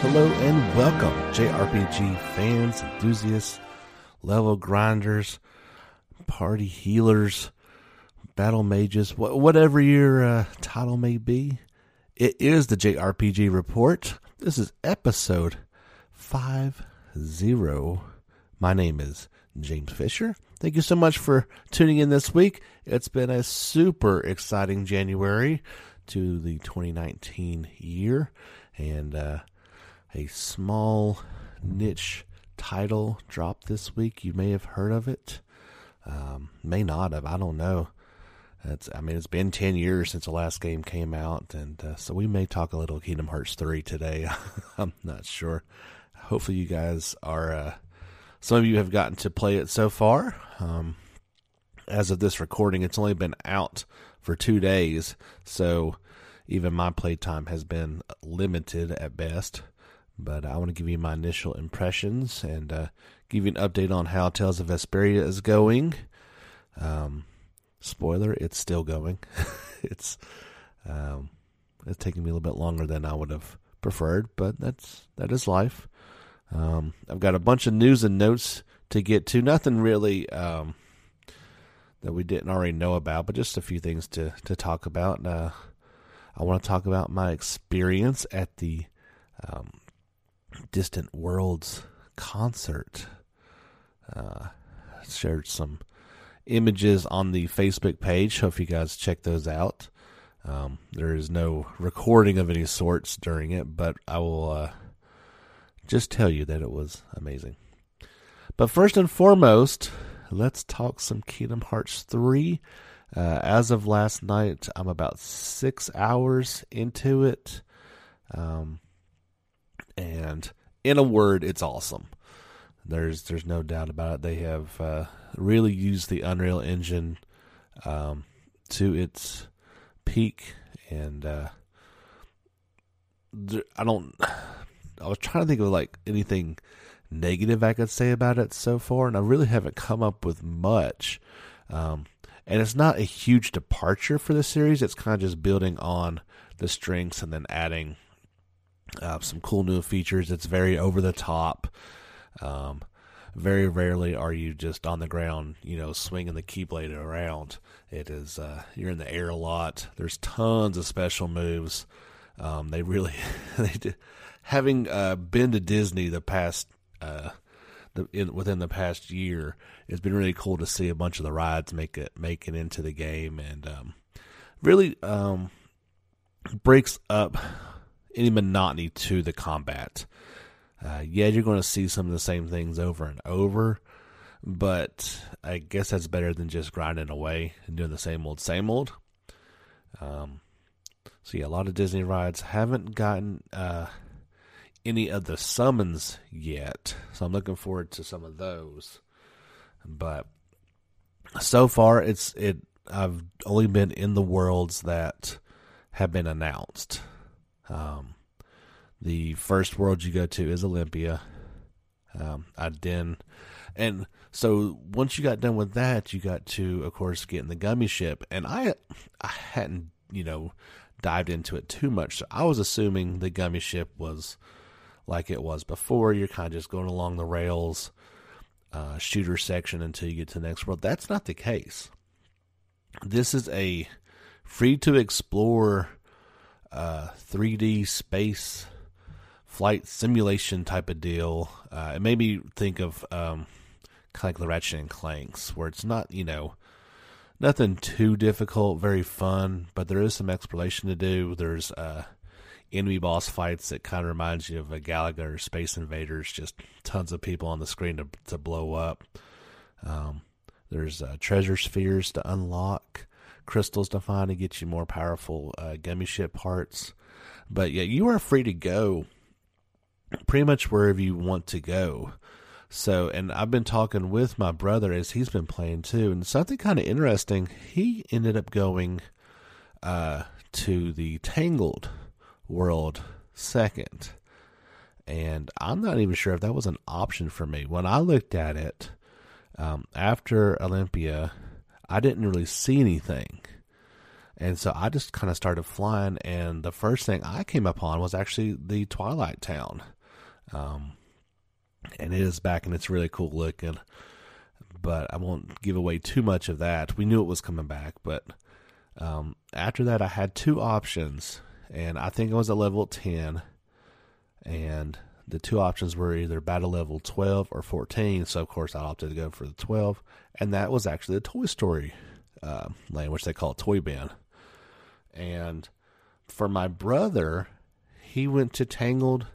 Hello and welcome, JRPG fans, enthusiasts, level grinders, party healers, battle mages, wh- whatever your uh, title may be. It is the JRPG Report. This is episode 50. My name is James Fisher. Thank you so much for tuning in this week. It's been a super exciting January to the 2019 year, and uh, a small niche title dropped this week. You may have heard of it, um, may not have. I don't know. It's, I mean, it's been 10 years since the last game came out, and uh, so we may talk a little Kingdom Hearts 3 today. I'm not sure. Hopefully, you guys are, uh, some of you have gotten to play it so far. Um, as of this recording, it's only been out for two days, so even my playtime has been limited at best. But I want to give you my initial impressions and uh, give you an update on how Tales of Vesperia is going. Um, spoiler, it's still going. it's um, it's taking me a little bit longer than I would have preferred, but that's that is life. Um, I've got a bunch of news and notes to get to. Nothing really um, that we didn't already know about, but just a few things to to talk about. Uh, I want to talk about my experience at the um, Distant Worlds concert. Uh, shared some images on the Facebook page. Hope you guys check those out. Um, there is no recording of any sorts during it, but I will uh, just tell you that it was amazing. But first and foremost, let's talk some Kingdom Hearts 3. Uh, as of last night, I'm about six hours into it. Um, and in a word, it's awesome. There's there's no doubt about it. They have uh, really used the Unreal Engine um, to its peak, and uh, I don't. I was trying to think of like anything negative I could say about it so far, and I really haven't come up with much. Um, and it's not a huge departure for the series. It's kind of just building on the strengths and then adding uh, some cool new features. It's very over the top. Um, very rarely are you just on the ground, you know, swinging the keyblade around. It is uh, you're in the air a lot. There's tons of special moves. Um, they really, they did, having uh, been to Disney the past, uh, the, in, within the past year, it's been really cool to see a bunch of the rides make it make it into the game, and um, really um, breaks up any monotony to the combat. Uh, yeah, you're going to see some of the same things over and over, but I guess that's better than just grinding away and doing the same old, same old. Um, so yeah, a lot of Disney rides haven't gotten uh, any of the summons yet, so I'm looking forward to some of those. But so far, it's it. I've only been in the worlds that have been announced. Um, the first world you go to is Olympia. Um, I then, and so once you got done with that, you got to, of course, get in the gummy ship. And I, I hadn't, you know, dived into it too much. So I was assuming the gummy ship was like it was before. You're kind of just going along the rails, uh, shooter section until you get to the next world. That's not the case. This is a free to explore uh, 3D space flight simulation type of deal. Uh, it made me think of um, kind of like the Ratchet and Clanks, where it's not, you know, nothing too difficult, very fun, but there is some exploration to do. There's uh, enemy boss fights that kind of reminds you of a Galaga or Space Invaders, just tons of people on the screen to, to blow up. Um, there's uh, treasure spheres to unlock crystals to find to get you more powerful uh, gummy ship parts. But yeah, you are free to go pretty much wherever you want to go. So, and I've been talking with my brother as he's been playing too, and something kind of interesting. He ended up going uh, to the Tangled world second, and I'm not even sure if that was an option for me. When I looked at it um, after Olympia, I didn't really see anything. And so I just kind of started flying, and the first thing I came upon was actually the Twilight Town. Um, and it is back and it's really cool looking. But I won't give away too much of that. We knew it was coming back, but um, after that, I had two options, and I think I was at level 10, and the two options were either battle level 12 or 14. So, of course, I opted to go for the 12, and that was actually the Toy Story uh, lane, which they call Toy Bin. And for my brother, he went to Tangled,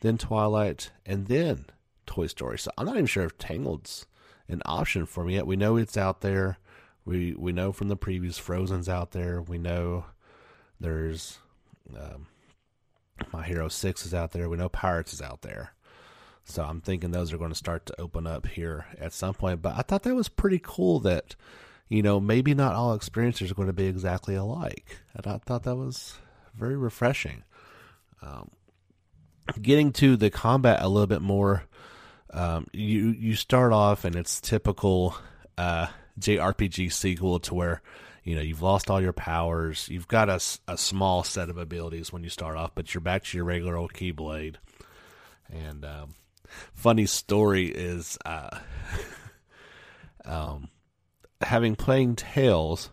then Twilight, and then Toy Story. So I'm not even sure if Tangled's an option for me yet. We know it's out there. We we know from the previous Frozen's out there. We know there's um, Big Hero Six is out there. We know Pirates is out there. So I'm thinking those are going to start to open up here at some point. But I thought that was pretty cool that, you know, maybe not all experiences are going to be exactly alike. And I thought that was very refreshing. Um, getting to the combat a little bit more, um, you you start off and it's typical uh, JRPG sequel to where you know you've lost all your powers, you've got a, a small set of abilities when you start off, but you're back to your regular old Keyblade. And um, funny story is, uh, um, having playing Tales,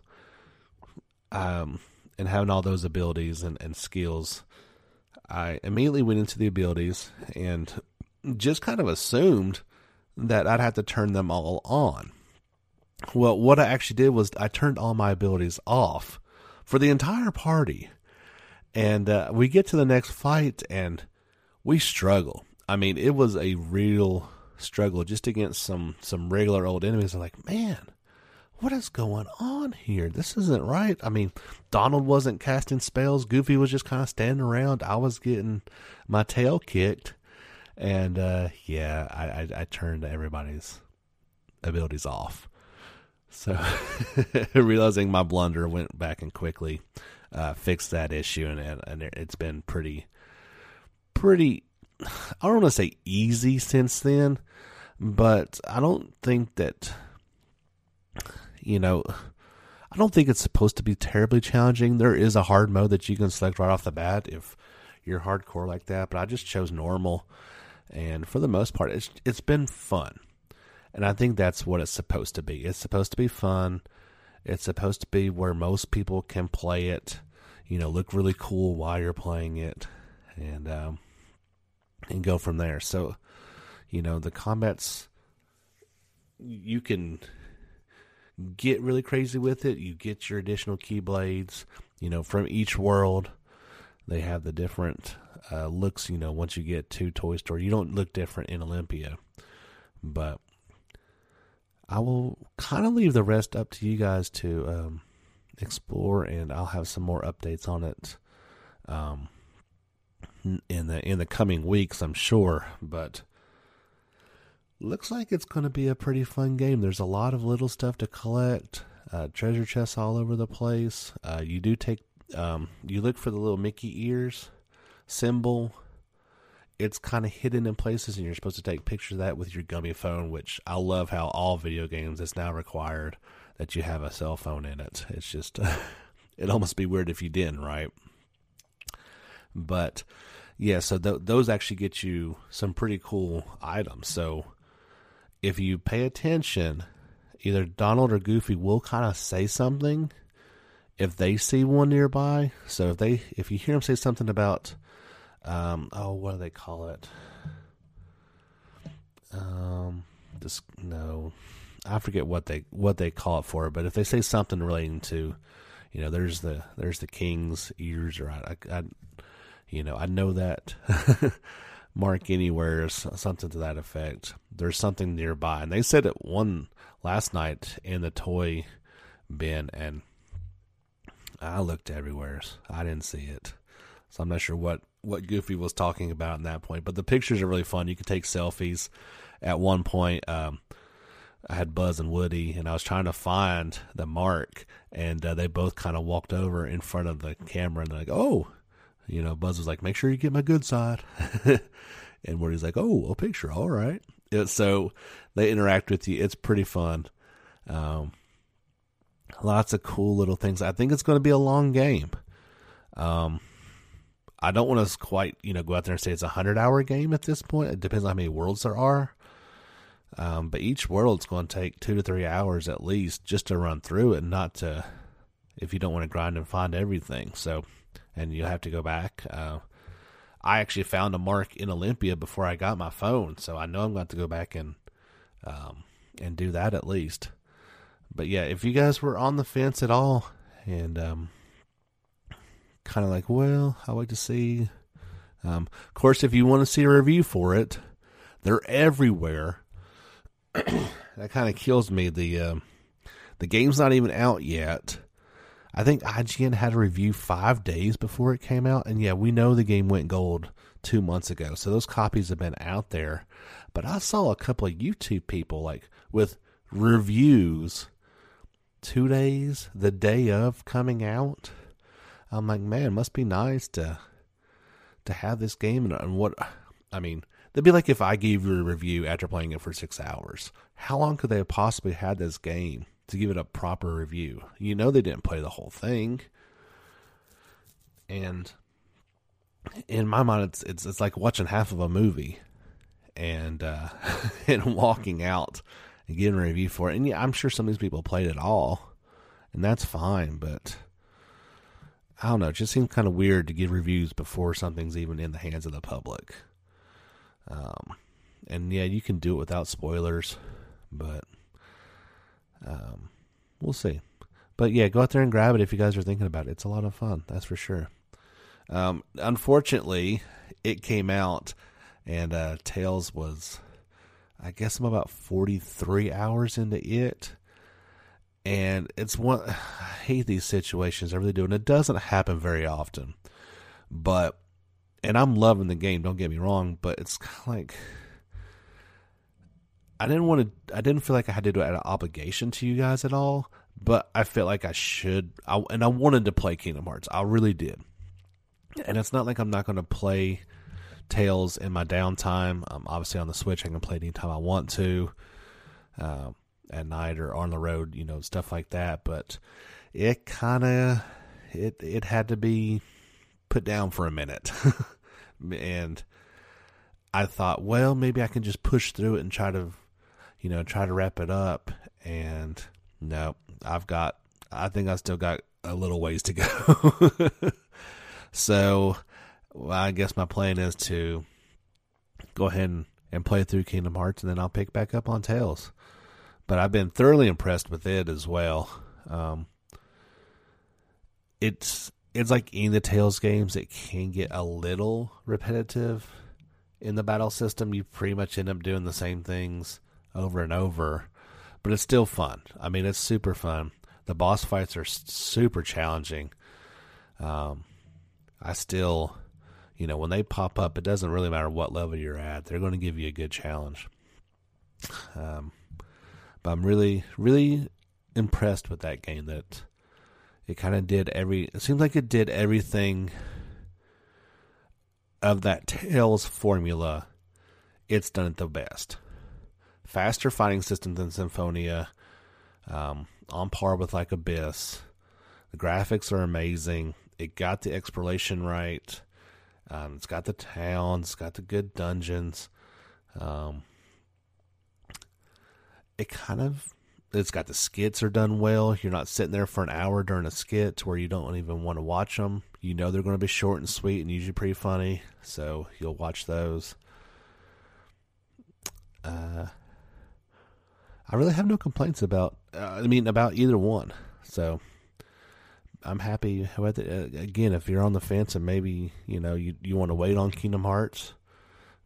um, and having all those abilities and, and skills. I immediately went into the abilities and just kind of assumed that I'd have to turn them all on. Well, what I actually did was I turned all my abilities off for the entire party. And uh, we get to the next fight and we struggle. I mean, it was a real struggle just against some some regular old enemies. I'm like, man, what is going on here? This isn't right. I mean, Donald wasn't casting spells. Goofy was just kind of standing around. I was getting my tail kicked. And uh, yeah, I, I, I turned everybody's abilities off. So realizing my blunder, went back and quickly uh, fixed that issue, and, and it's been pretty, pretty. I don't want to say easy since then, but I don't think that you know. I don't think it's supposed to be terribly challenging. There is a hard mode that you can select right off the bat if you're hardcore like that, but I just chose normal and for the most part, it's it's been fun, and I think that's what it's supposed to be. It's supposed to be fun. It's supposed to be where most people can play it, you know, look really cool while you're playing it, and um, and go from there. So, you know, the combats you can get really crazy with it. You get your additional keyblades, you know, from each world. They have the different uh, looks, you know, once you get to Toy Story. You don't look different in Olympia. But I will kind of leave the rest up to you guys to um, explore, and I'll have some more updates on it um, in the in the coming weeks, I'm sure. But looks like it's going to be a pretty fun game. There's a lot of little stuff to collect, uh, treasure chests all over the place. Uh, you do take um, you look for the little Mickey ears symbol. It's kind of hidden in places, and you're supposed to take pictures of that with your gummy phone. Which I love how all video games it's now required that you have a cell phone in it. It's just it'd almost be weird if you didn't, right? But yeah, so th- those actually get you some pretty cool items. So if you pay attention, either Donald or Goofy will kind of say something if they see one nearby. So if they if you hear them say something about um, oh, what do they call it? Um, this no, I forget what they what they call it for. But if they say something relating to, you know, there's the there's the king's ears, or I, I, I you know, I know that mark anywhere something to that effect. There's something nearby, and they said it one last night in the toy bin, and I looked everywhere. I didn't see it, so I'm not sure what what Goofy was talking about in that point. But the pictures are really fun. You can take selfies. At one point, um, I had Buzz and Woody, and I was trying to find the mark, and uh, they both kind of walked over in front of the camera, and they're like, "Oh," you know, Buzz was like, "Make sure you get my good side," and Woody's like, "Oh, a picture, all right." So they interact with you. It's pretty fun. Um, lots of cool little things. I think it's going to be a long game. Um, I don't want to quite, you know, go out there and say it's a hundred hour game at this point. It depends on how many worlds there are. Um, but each world's going to take two to three hours at least just to run through it, and not to, if you don't want to grind and find everything. So, and you'll have to go back. Uh, I actually found a mark in Olympia before I got my phone, so I know I'm going to, to go back and, um, and do that at least. But yeah, if you guys were on the fence at all and, um, kind of like, well, I like to see. Um, of course, if you want to see a review for it, they're everywhere. that kind of kills me. The uh, the game's not even out yet. I think IGN had a review five days before it came out, and yeah, we know the game went gold two months ago, so those copies have been out there. But I saw a couple of YouTube people like with reviews two days the day of coming out I'm like, man, must be nice to to have this game and, and what I mean. It'd be like if I gave you a review after playing it for six hours. How long could they have possibly had this game to give it a proper review? You know, they didn't play the whole thing, and in my mind, it's it's it's like watching half of a movie, and uh, and walking out and getting a review for it. And yeah, I'm sure some of these people played it all, and that's fine, but I don't know. It just seems kind of weird to give reviews before something's even in the hands of the public. Um, and yeah, you can do it without spoilers, but um, we'll see. But yeah, go out there and grab it if you guys are thinking about it. It's a lot of fun, that's for sure. Um, unfortunately, it came out, and uh, Tales was, I guess, I'm about 43 hours into it and it's one hate these situations. I really do, and it doesn't happen very often. But and I'm loving the game. Don't get me wrong, but it's kind of like I didn't want to. I didn't feel like I had to do at an obligation to you guys at all. But I felt like I should. I, and I wanted to play Kingdom Hearts. I really did. And it's not like I'm not going to play Tales in my downtime. Um, obviously on the Switch, I can play anytime I want to. Um, at night or on the road, you know, stuff like that. But it kind of it it had to be put down for a minute, and I thought, well, maybe I can just push through it and try to, you know, try to wrap it up. And no, I've got, I think I still got a little ways to go. so, well, I guess my plan is to go ahead and, and play through Kingdom Hearts, and then I'll pick back up on Tales but I've been thoroughly impressed with it as well. Um, it's it's like of the Tales games. It can get a little repetitive in the battle system. You pretty much end up doing the same things over and over, but it's still fun. I mean, it's super fun. The boss fights are super challenging. Um, I still, you know, when they pop up, it doesn't really matter what level you're at. They're going to give you a good challenge. Um, but I'm really, really impressed with that game. That it kind of did every. It seems like it did everything of that Tales formula. It's done it the best. Faster fighting system than Symphonia. Um, on par with like Abyss. The graphics are amazing. It got the exploration right. Um, it's got the towns. It's got the good dungeons. Um, it kind of it's got the skits are done well. You're not sitting there for an hour during a skit to where you don't even want to watch them. You know they're going to be short and sweet and usually pretty funny, so you'll watch those. Uh, I really have no complaints about. Uh, I mean, about either one. So I'm happy with it. Uh, again, if you're on the fence and maybe you know you you want to wait on Kingdom Hearts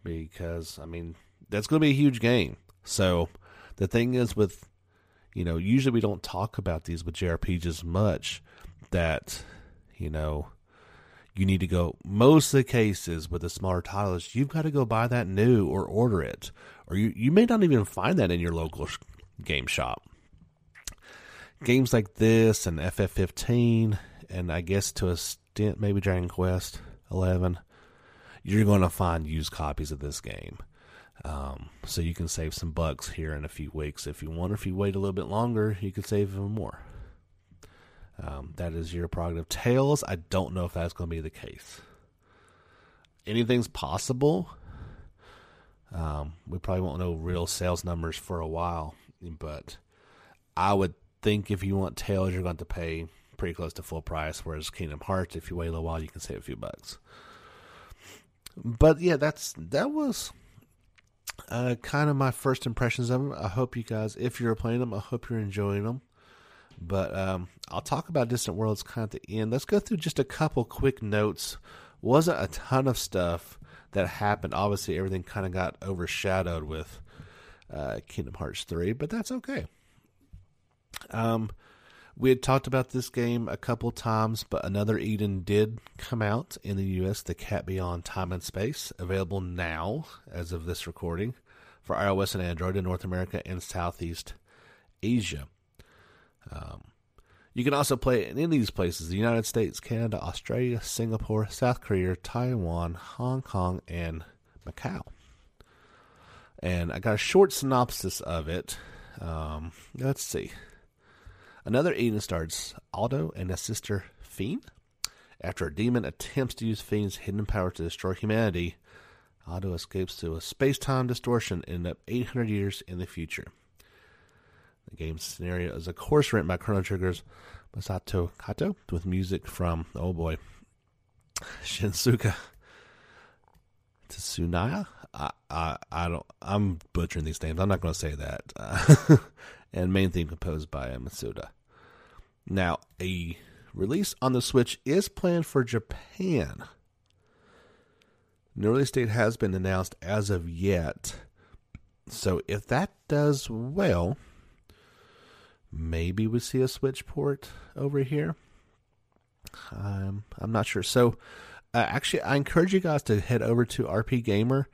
because I mean that's going to be a huge game. So the thing is with you know usually we don't talk about these with JRPGs much that you know you need to go most of the cases with the smaller titles you've got to go buy that new or order it or you you may not even find that in your local sh- game shop. Games like this and ff15 and i guess to a stint maybe dragon quest 11 you're going to find used copies of this game um, so you can save some bucks here in a few weeks if you want. If you wait a little bit longer, you can save even more. Um, that is your prerogative. Tales, I don't know if that's going to be the case. Anything's possible. Um, we probably won't know real sales numbers for a while, but I would think if you want Tales, you're going to pay pretty close to full price. Whereas Kingdom Hearts, if you wait a little while, you can save a few bucks. But yeah, that's that was uh, kind of my first impressions of them. I hope you guys, if you're playing them, I hope you're enjoying them. But um, I'll talk about Distant Worlds kind of at the end. Let's go through just a couple quick notes. Wasn't a ton of stuff that happened. Obviously, everything kind of got overshadowed with uh, Kingdom Hearts 3, but that's okay. Um, we had talked about this game a couple times, but another Eden did come out in the US, The Cat Beyond Time and Space, available now as of this recording for iOS and Android in North America and Southeast Asia. Um, you can also play it in any of these places the United States, Canada, Australia, Singapore, South Korea, Taiwan, Hong Kong, and Macau. And I got a short synopsis of it. Um, let's see. Another Eden starts Aldo and his sister Feinne. After a demon attempts to use Feinne's hidden power to destroy humanity, Aldo escapes to a space time distortion and end up 800 years in the future. The game's scenario is, of course, written by Chrono Trigger's Masato Kato with music from, oh boy, Shinsuka Tsunaya. I, I, I don't. I'm butchering these names. I'm not going to say that. and main theme composed by Masuda. Now, a release on the Switch is planned for Japan. No release date has been announced as of yet. So if that does well, maybe we see a Switch port over here. Um, I'm not sure. So uh, actually, I encourage you guys to head over to RPGamer.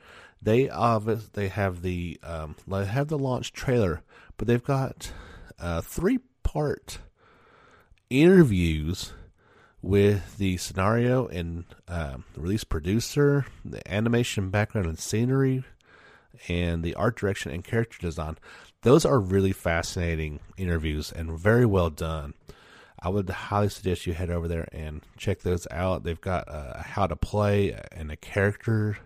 They uh, they have the um, they have the launch trailer, but they've got uh, three part interviews with the scenario and uh, the release producer, the animation background and scenery, and the art direction and character design. Those are really fascinating interviews and very well done. I would highly suggest you head over there and check those out. They've got a how to play and a character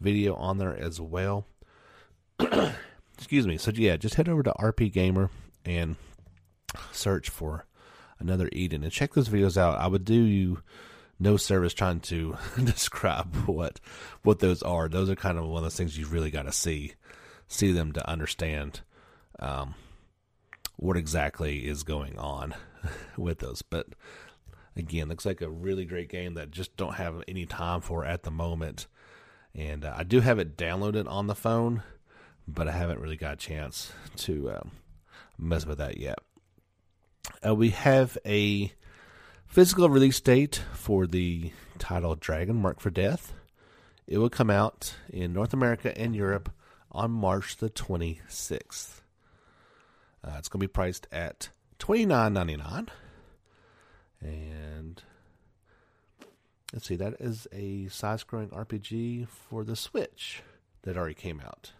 video on there as well. Excuse me. So yeah, just head over to RPGamer and search for another Eden and check those videos out. I would do you no service trying to describe what what those are. Those are kind of one of those things you've really got to see see them to understand um, what exactly is going on with those. But again, looks like a really great game that just don't have any time for at the moment. And uh, I do have it downloaded on the phone, but I haven't really got a chance to um, mess with that yet. Uh, we have a physical release date for the title Dragon Mark for Death. It will come out in North America and Europe on March the 26th. Uh, it's going to be priced at twenty nine ninety nine, and let's see, that is a size growing RPG for the Switch that already came out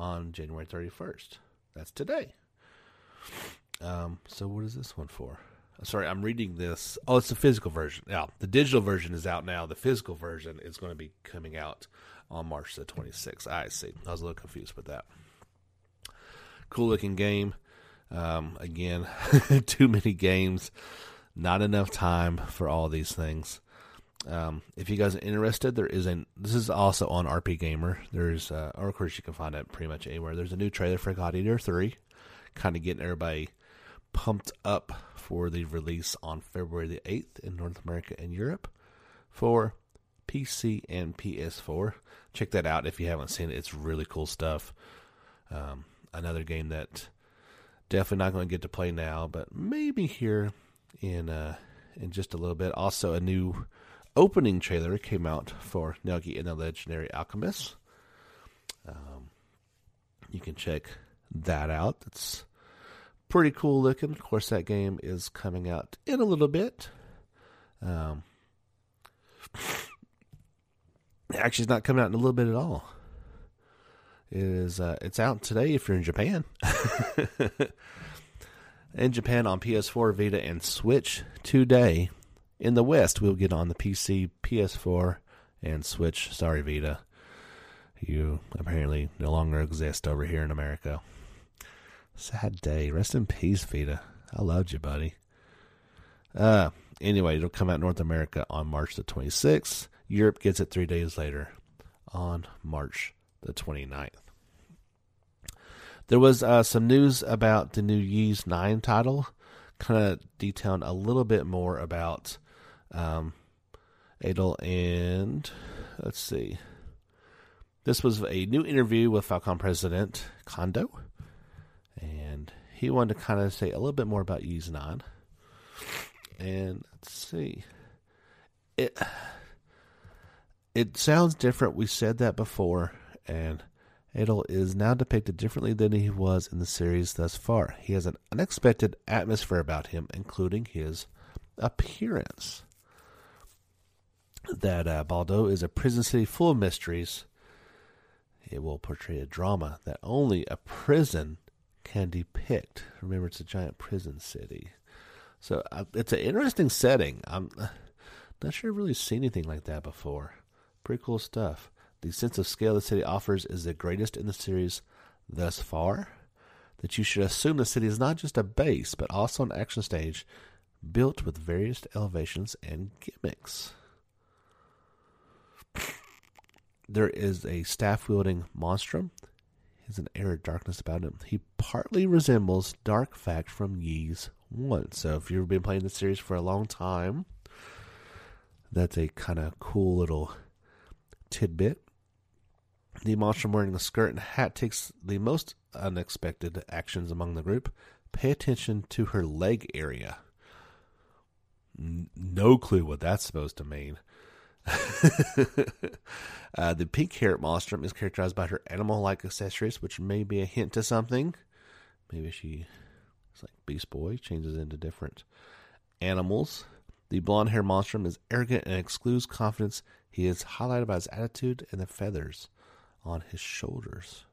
on January thirty first. That's today. Um, so what is this one for? Uh, sorry, I'm reading this. Oh, it's the physical version. Yeah, the digital version is out now. The physical version is going to be coming out on March the 26th. I see. I was a little confused with that. Cool looking game. Um, again, too many games, not enough time for all these things. Um, if you guys are interested, there is a. This is also on RPGamer. There's, uh, or of course, you can find it pretty much anywhere. There's a new trailer for God Eater Three, kind of getting everybody pumped up for the release on February the 8th in North America and Europe for PC and PS4. Check that out if you haven't seen it. It's really cool stuff. Um, another game that definitely not going to get to play now, but maybe here in uh, in just a little bit. Also, a new opening trailer came out for Nelke and the Legendary Alchemist. Um, you can check that out. It's pretty cool looking. Of course, that game is coming out in a little bit. Um, actually, it's not coming out in a little bit at all. It is. Uh, it's out today if you're in Japan. In Japan on PS4, Vita, and Switch today. In the West, we'll get on the PC, PS4, and Switch. Sorry, Vita. You apparently no longer exist over here in America. Sad day. Rest in peace, Vita. I loved you, buddy. Uh, anyway, it'll come out North America on March the 26th. Europe gets it three days later on March the 29th. There was uh, some news about the new Ys 9 title, kind of detailing a little bit more about um, Adol and let's see. This was a new interview with Falcom president Kondo, and he wanted to kind of say a little bit more about 9. And let's see. It it sounds different. We said that before, and Adol is now depicted differently than he was in the series thus far. He has an unexpected atmosphere about him, including his appearance. That uh, Balduq is a prison city full of mysteries. It will portray a drama that only a prison can depict. Remember, it's a giant prison city. So uh, it's an interesting setting. I'm not sure I've really seen anything like that before. Pretty cool stuff. The sense of scale the city offers is the greatest in the series thus far. That you should assume the city is not just a base, but also an action stage built with various elevations and gimmicks. There is a staff wielding monstrum. He has an air of darkness about him. He partly resembles Dark Fact from Ys 1. So if you've been playing the series for a long time, that's a kind of cool little tidbit. The monster wearing a skirt and hat takes the most unexpected actions among the group. Pay attention to her leg area. No clue what that's supposed to mean. uh, the pink carrot monster is characterized by her animal like accessories, which may be a hint to something. Maybe she is like Beast Boy, changes into different animals. The blonde hair monstrum is arrogant and excludes confidence. He is highlighted by his attitude and the feathers on his shoulders.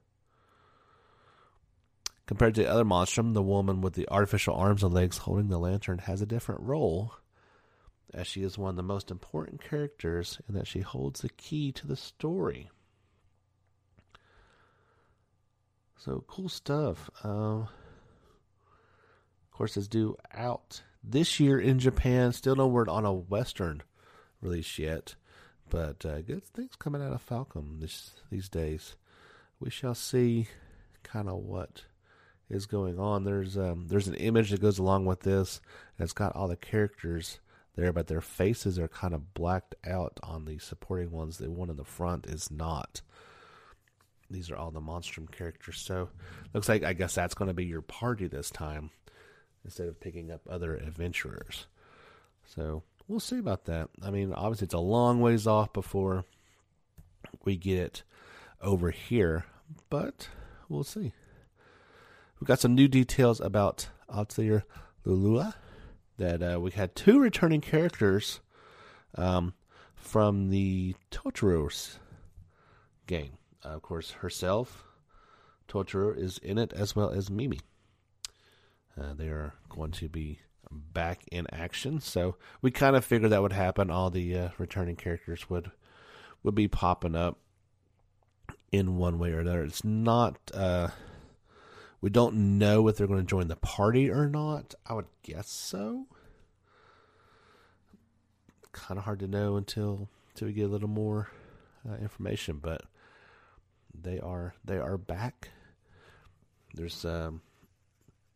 Compared to the other monstrum, the woman with the artificial arms and legs holding the lantern has a different role, as she is one of the most important characters and that she holds the key to the story. So cool stuff. Um, of course, it's due out this year in Japan. Still no word on a Western release yet. But uh, good things coming out of Falcom this, these days. We shall see kind of what is going on. There's um, there's an image that goes along with this, and it's got all the characters there, but their faces are kind of blacked out on the supporting ones. The one in the front is not. These are all the Monstrum characters. So looks like I guess that's going to be your party this time instead of picking up other adventurers. So we'll see about that. I mean, obviously, it's a long ways off before we get over here, but we'll see. We've got some new details about Atelier Lulua. That uh, we had two returning characters um, from the Totori's game. Uh, of course, herself, Totoro, is in it as well as Mimi. Uh, they are going to be back in action. So we kind of figured that would happen. All the uh, returning characters would would be popping up in one way or another. It's not. We don't know if they're going to join the party or not. I would guess so. Kind of hard to know until until we get a little more uh, information, but they are they are back. There's um,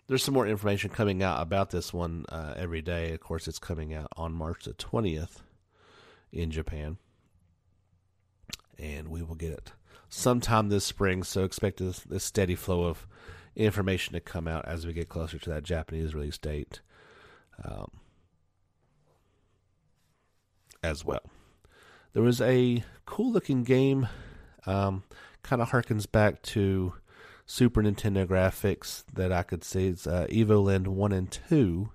there's some more information coming out about this one uh, every day. Of course, it's coming out on March the 20th in Japan. And we will get it sometime this spring. So expect this, this steady flow of information to come out as we get closer to that Japanese release date um, as well. There was a cool looking game, um, kind of harkens back to Super Nintendo graphics that I could see is uh, Evoland 1 and 2,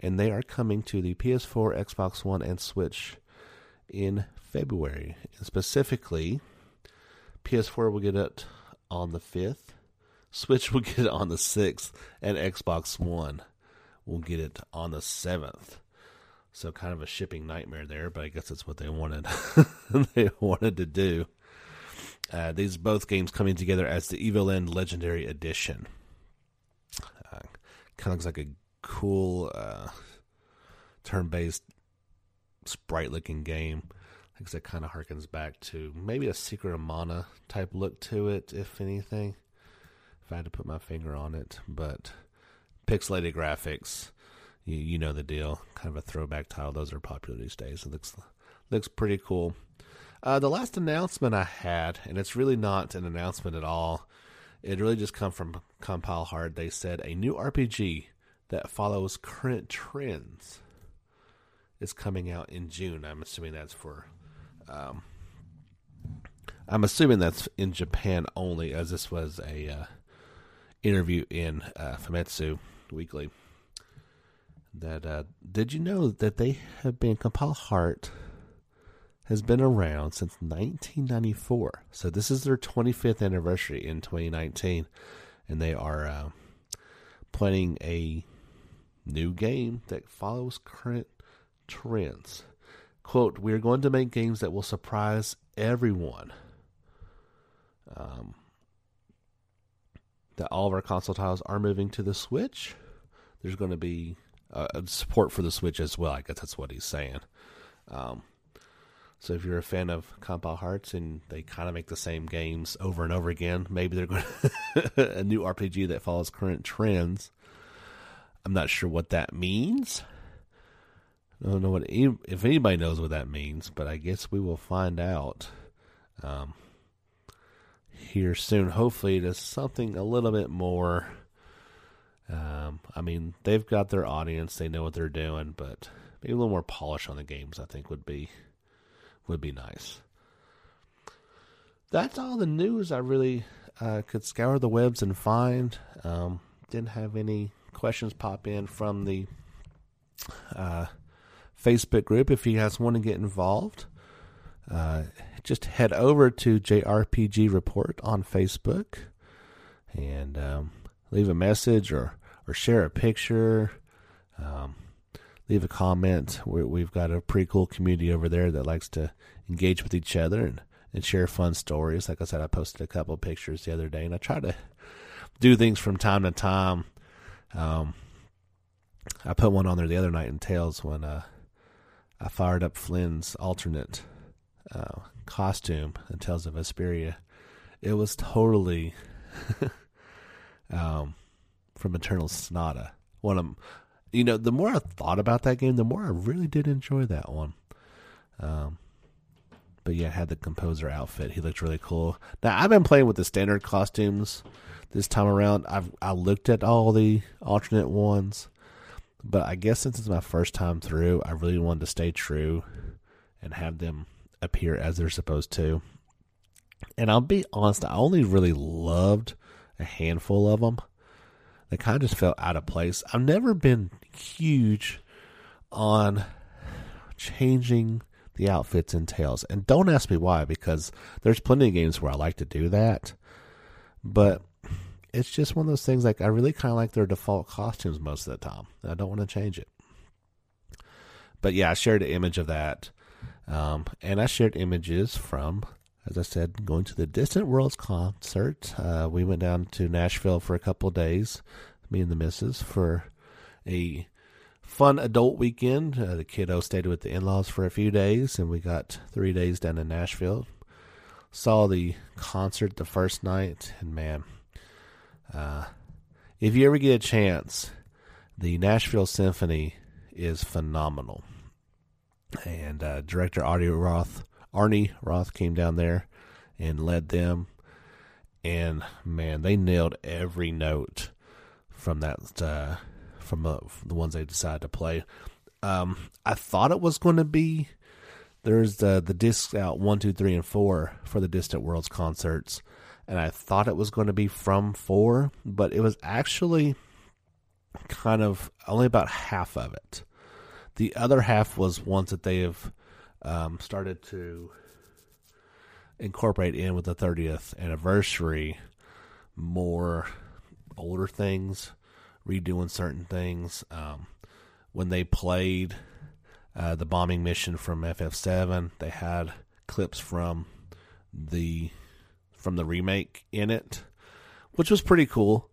and they are coming to the PS4, Xbox One, and Switch in February. And specifically, PS4 will get it on the 5th, Switch will get it on the 6th, and Xbox One will get it on the 7th. So kind of a shipping nightmare there, but I guess that's what they wanted. they wanted to do. Uh, these both games coming together as the Evoland Legendary Edition. Uh, kind of looks like a cool uh, turn-based sprite-looking game. I guess it kind of harkens back to maybe a Secret of Mana type look to it, if anything. If I had to put my finger on it, but pixelated graphics, you, you know the deal. Kind of a throwback title. Those are popular these days. It looks looks pretty cool. Uh, the last announcement I had, and it's really not an announcement at all. It really just come from Compile Heart. They said a new RPG that follows current trends is coming out in June. I'm assuming that's for. Um, I'm assuming that's in Japan only, as this was a uh, interview in uh, Famitsu Weekly. That uh, did you know that they have been Compile Heart has been around since 1994. So this is their 25th anniversary in 2019, and they are uh, planning a new game that follows current trends. Quote, we're going to make games that will surprise everyone. Um, that all of our console titles are moving to the Switch. There's going to be uh, support for the Switch as well. I guess that's what he's saying. Um, so if you're a fan of Compile Hearts and they kind of make the same games over and over again, maybe they're going to a new RPG that follows current trends. I'm not sure what that means. I don't know what if anybody knows what that means, but I guess we will find out um, here soon. Hopefully, to something a little bit more. Um, I mean, they've got their audience; they know what they're doing, but maybe a little more polish on the games. I think would be would be nice. That's all the news I really uh, could scour the webs and find. Um, didn't have any questions pop in from the uh, Facebook group. If you guys want to get involved, uh, just head over to JRPG Report on Facebook and um, leave a message or, or share a picture. Um, leave a comment. we have got a pretty cool community over there that likes to engage with each other and, and share fun stories. Like I said, I posted a couple pictures the other day, and I try to do things from time to time. Um, I put one on there the other night in Tales when uh, I fired up Flynn's alternate costume in Tales of Vesperia. It was totally um, from Eternal Sonata. One of you know, the more I thought about that game, the more I really did enjoy that one. Um, but yeah, had the composer outfit. He looked really cool. Now I've been playing with the standard costumes this time around. I've I looked at all the alternate ones, but I guess since it's my first time through, I really wanted to stay true and have them appear as they're supposed to. And I'll be honest, I only really loved a handful of them they kind of just felt out of place. I've never been huge on changing the outfits and Tales. And don't ask me why, because there's plenty of games where I like to do that. But it's just one of those things like I really kind of like their default costumes most of the time. I don't want to change it. But yeah, I shared an image of that. Um, and I shared images from as I said, going to the Distant Worlds concert. Uh, we went down to Nashville for a couple days, me and the missus, for a fun adult weekend. Uh, the kiddo stayed with the in laws for a few days, and we got three days down in Nashville. Saw the concert the first night, and man, uh, if you ever get a chance, the Nashville Symphony is phenomenal. And uh, director Audie Roth Arnie Roth came down there and led them. And man, they nailed every note from that uh, from uh, the ones they decided to play. Um, I thought it was going to be there's the the discs out one, two, three, and four for the Distant Worlds concerts, and I thought it was going to be from four, but it was actually kind of only about half of it. The other half was ones that they have um, started to incorporate in with the 30th anniversary more older things, redoing certain things. Um, when they played uh, the bombing mission from FF7, they had clips from the from the remake in it, which was pretty cool.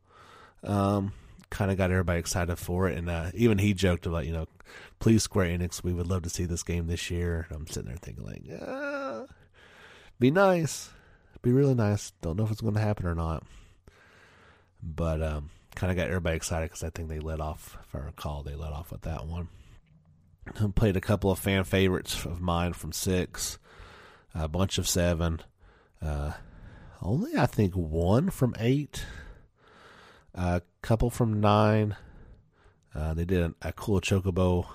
Um, kind of got everybody excited for it, and uh, even he joked about, you know, please Square Enix, we would love to see this game this year. I'm sitting there thinking like, ah, be nice, be really nice. Don't know if it's going to happen or not, but um, kind of got everybody excited because I think they let off, if I recall, they let off with that one. I played a couple of fan favorites of mine from six, a bunch of seven, uh, only I think one from eight, a couple from nine. Uh, they did a, a cool Chocobo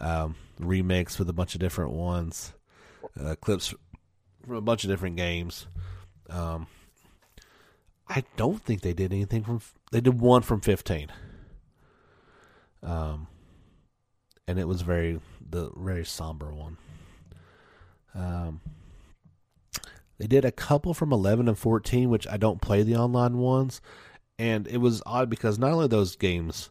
um, with a bunch of different ones, uh, clips from a bunch of different games. Um, I don't think they did anything from. They did one from fifteen. Um, and it was very the very somber one. Um, they did a couple from eleven and fourteen, which I don't play the online ones, and it was odd because not only those games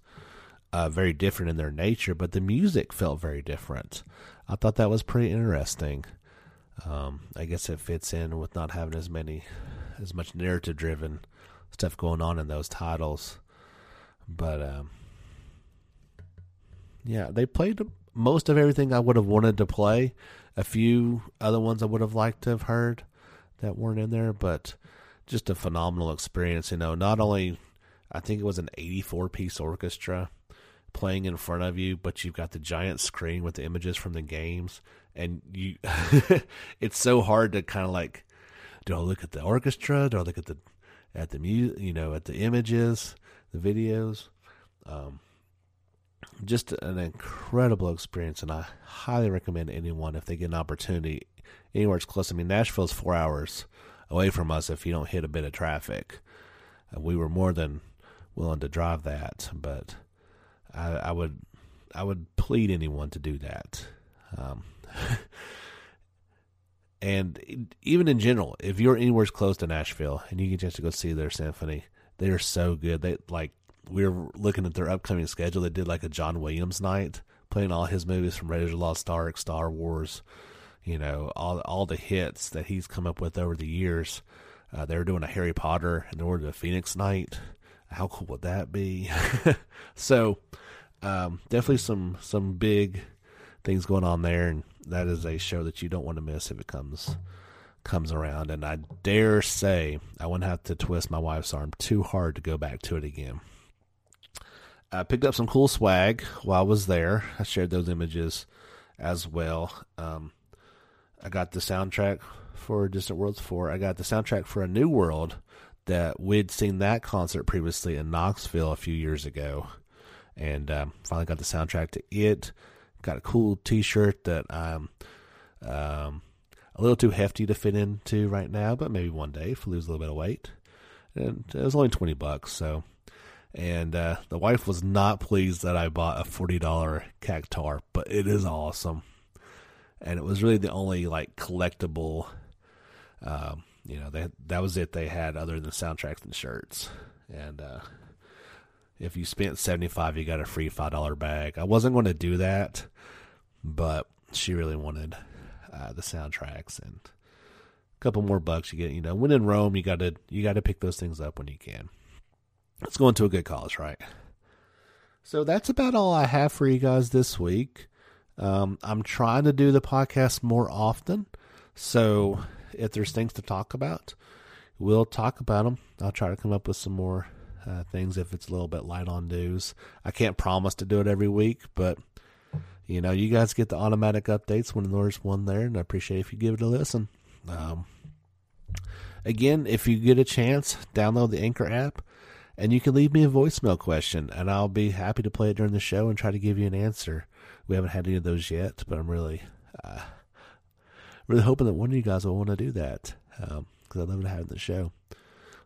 uh, very different in their nature, but the music felt very different. I thought that was pretty interesting. Um, I guess it fits in with not having as many, as much narrative driven stuff going on in those titles. But um, yeah, they played most of everything I would have wanted to play. A few other ones I would have liked to have heard that weren't in there, but just a phenomenal experience. You know, not only I think it was an 84 piece orchestra playing in front of you, but you've got the giant screen with the images from the games, and you it's so hard to kind of like do I look at the orchestra? Do I look at the at the mu you know at the images, the videos? Um, just an incredible experience, and I highly recommend anyone if they get an opportunity anywhere it's close. I mean, Nashville's four hours away from us if you don't hit a bit of traffic. Uh, we were more than willing to drive that, but I, I would I would plead anyone to do that. Um, and even in general, if you're anywhere close to Nashville and you get a chance to go see their symphony, they are so good. They like we were looking at their upcoming schedule. They did like a John Williams night, playing all his movies from Raiders of the Lost Ark, Star Wars, you know, all all the hits that he's come up with over the years. Uh, they were doing a Harry Potter and they were the Phoenix night. How cool would that be? so, um, definitely some some big things going on there, and that is a show that you don't want to miss if it comes comes around. And I dare say I wouldn't have to twist my wife's arm too hard to go back to it again. I picked up some cool swag while I was there. I shared those images as well. Um, I got the soundtrack for Distant Worlds 4. I got the soundtrack for A New World that we'd seen that concert previously in Knoxville a few years ago. And um, finally got the soundtrack to it. Got a cool t shirt that I'm um, a little too hefty to fit into right now, but maybe one day if I lose a little bit of weight. And it was only 20 bucks, so and uh, the wife was not pleased that I bought a forty dollar cactuar, but it is awesome, and it was really the only like collectible. Um, you know, that that was it they had other than soundtracks and shirts, and uh, if you spent seventy five, you got a free five dollar bag. I wasn't going to do that, but she really wanted uh, the soundtracks and a couple more bucks. You get, you know, when in Rome, you got to you got to pick those things up when you can. it's going to a good cause, right? So that's about all I have for you guys this week. Um, I'm trying to do the podcast more often. So if there's things to talk about, we'll talk about them. I'll try to come up with some more uh, things if it's a little bit light on news. I can't promise to do it every week, but you know, you guys get the automatic updates when there's one there, and I appreciate if you give it a listen. Um, again, if you get a chance, download the Anchor app and you can leave me a voicemail question, and I'll be happy to play it during the show and try to give you an answer. We haven't had any of those yet, but I'm really, uh, really hoping that one of you guys will want to do that because um, I love having the show.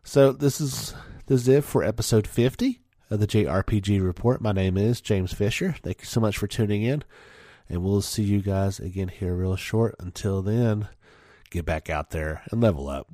So this is this is it for episode 50 of the JRPG Report. My name is James Fisher. Thank you so much for tuning in, and we'll see you guys again here real short. Until then, get back out there and level up.